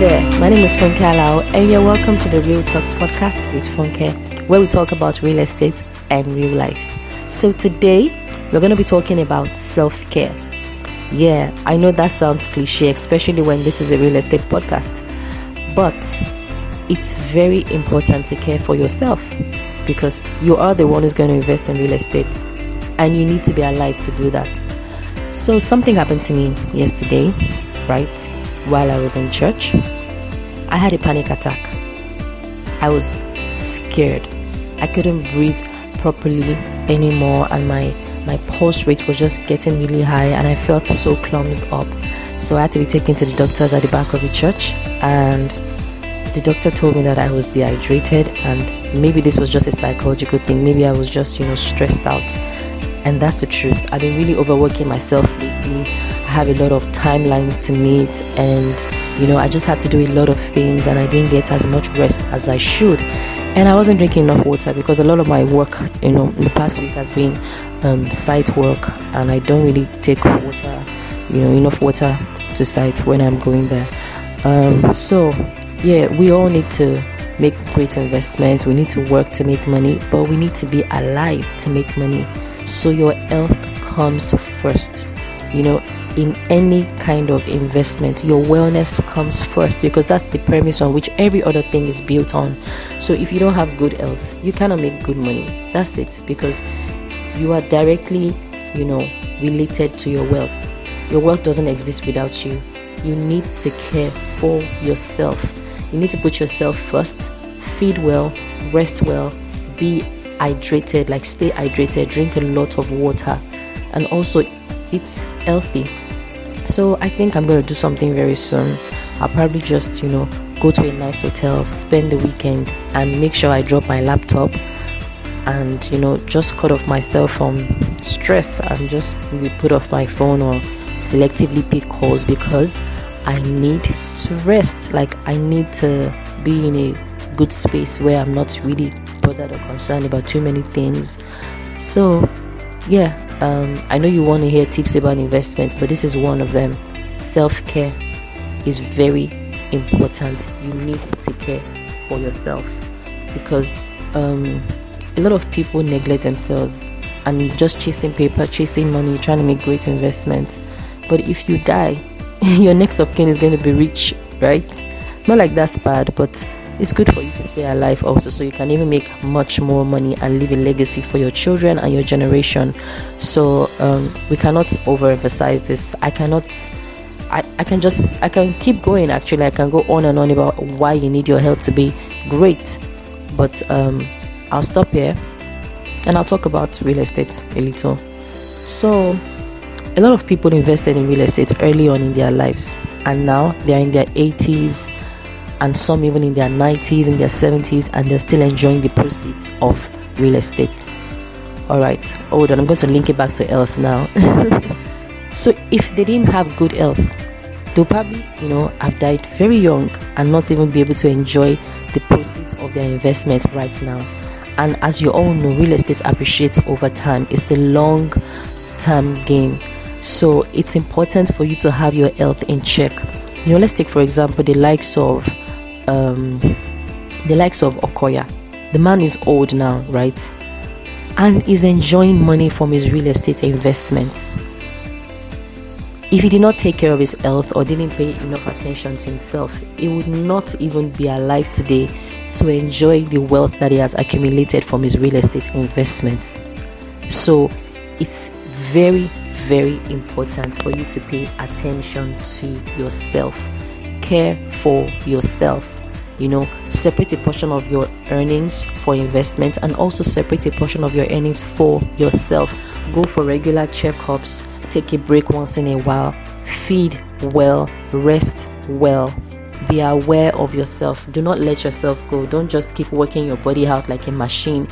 there, my name is Funke Alao, and you're welcome to the Real Talk podcast with Funke, where we talk about real estate and real life. So today, we're going to be talking about self care. Yeah, I know that sounds cliche, especially when this is a real estate podcast, but it's very important to care for yourself because you are the one who's going to invest in real estate, and you need to be alive to do that. So, something happened to me yesterday, right? While I was in church, I had a panic attack. I was scared. I couldn't breathe properly anymore, and my my pulse rate was just getting really high, and I felt so clumsed up. So I had to be taken to the doctors at the back of the church, and the doctor told me that I was dehydrated, and maybe this was just a psychological thing. Maybe I was just you know stressed out, and that's the truth. I've been really overworking myself lately have a lot of timelines to meet and you know i just had to do a lot of things and i didn't get as much rest as i should. And i wasn't drinking enough water because a lot of my work you know in the past week has been um, site work and i don't really take water you know enough water to site when i'm going there. Um, so yeah we all need to make great investments. We need to work to make money but we need to be alive to make money. So your health comes first. You know in any kind of investment, your wellness comes first because that's the premise on which every other thing is built on. So if you don't have good health, you cannot make good money. That's it because you are directly, you know, related to your wealth. Your wealth doesn't exist without you. You need to care for yourself. You need to put yourself first, feed well, rest well, be hydrated, like stay hydrated, drink a lot of water, and also eat healthy so I think I'm gonna do something very soon. I'll probably just, you know, go to a nice hotel, spend the weekend, and make sure I drop my laptop and, you know, just cut off myself from stress and just put off my phone or selectively pick calls because I need to rest. Like, I need to be in a good space where I'm not really bothered or concerned about too many things. So, yeah, um, I know you want to hear tips about investment, but this is one of them. Self care is very important. You need to care for yourself because um, a lot of people neglect themselves and just chasing paper, chasing money, trying to make great investments. But if you die, your next of kin is going to be rich, right? Not like that's bad, but it's good for you to stay alive also so you can even make much more money and leave a legacy for your children and your generation. So um, we cannot overemphasize this. I cannot I, I can just i can keep going actually. I can go on and on about why you need your health to be great. But um, i'll stop here and i'll talk about real estate a little. So a lot of people invested in real estate early on in their lives and now they're in their 80s and some even in their 90s, in their 70s, and they're still enjoying the proceeds of real estate. All right, hold on, I'm going to link it back to health now. so, if they didn't have good health, they'll probably, you know, have died very young and not even be able to enjoy the proceeds of their investment right now. And as you all know, real estate appreciates over time, it's the long term game. So, it's important for you to have your health in check. You know, let's take for example the likes of um, the likes of Okoya. The man is old now, right? And is enjoying money from his real estate investments. If he did not take care of his health or didn't pay enough attention to himself, he would not even be alive today to enjoy the wealth that he has accumulated from his real estate investments. So it's very, very important for you to pay attention to yourself. Care for yourself you know separate a portion of your earnings for investment and also separate a portion of your earnings for yourself. Go for regular checkups take a break once in a while feed well rest well be aware of yourself. Do not let yourself go. Don't just keep working your body out like a machine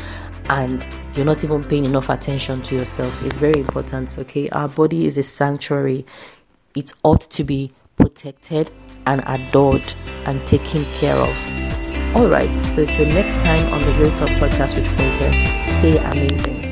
and you're not even paying enough attention to yourself. It's very important okay? Our body is a sanctuary. It ought to be protected and adored and taken care of. Alright, so till next time on the Real Talk podcast with Funke, stay amazing.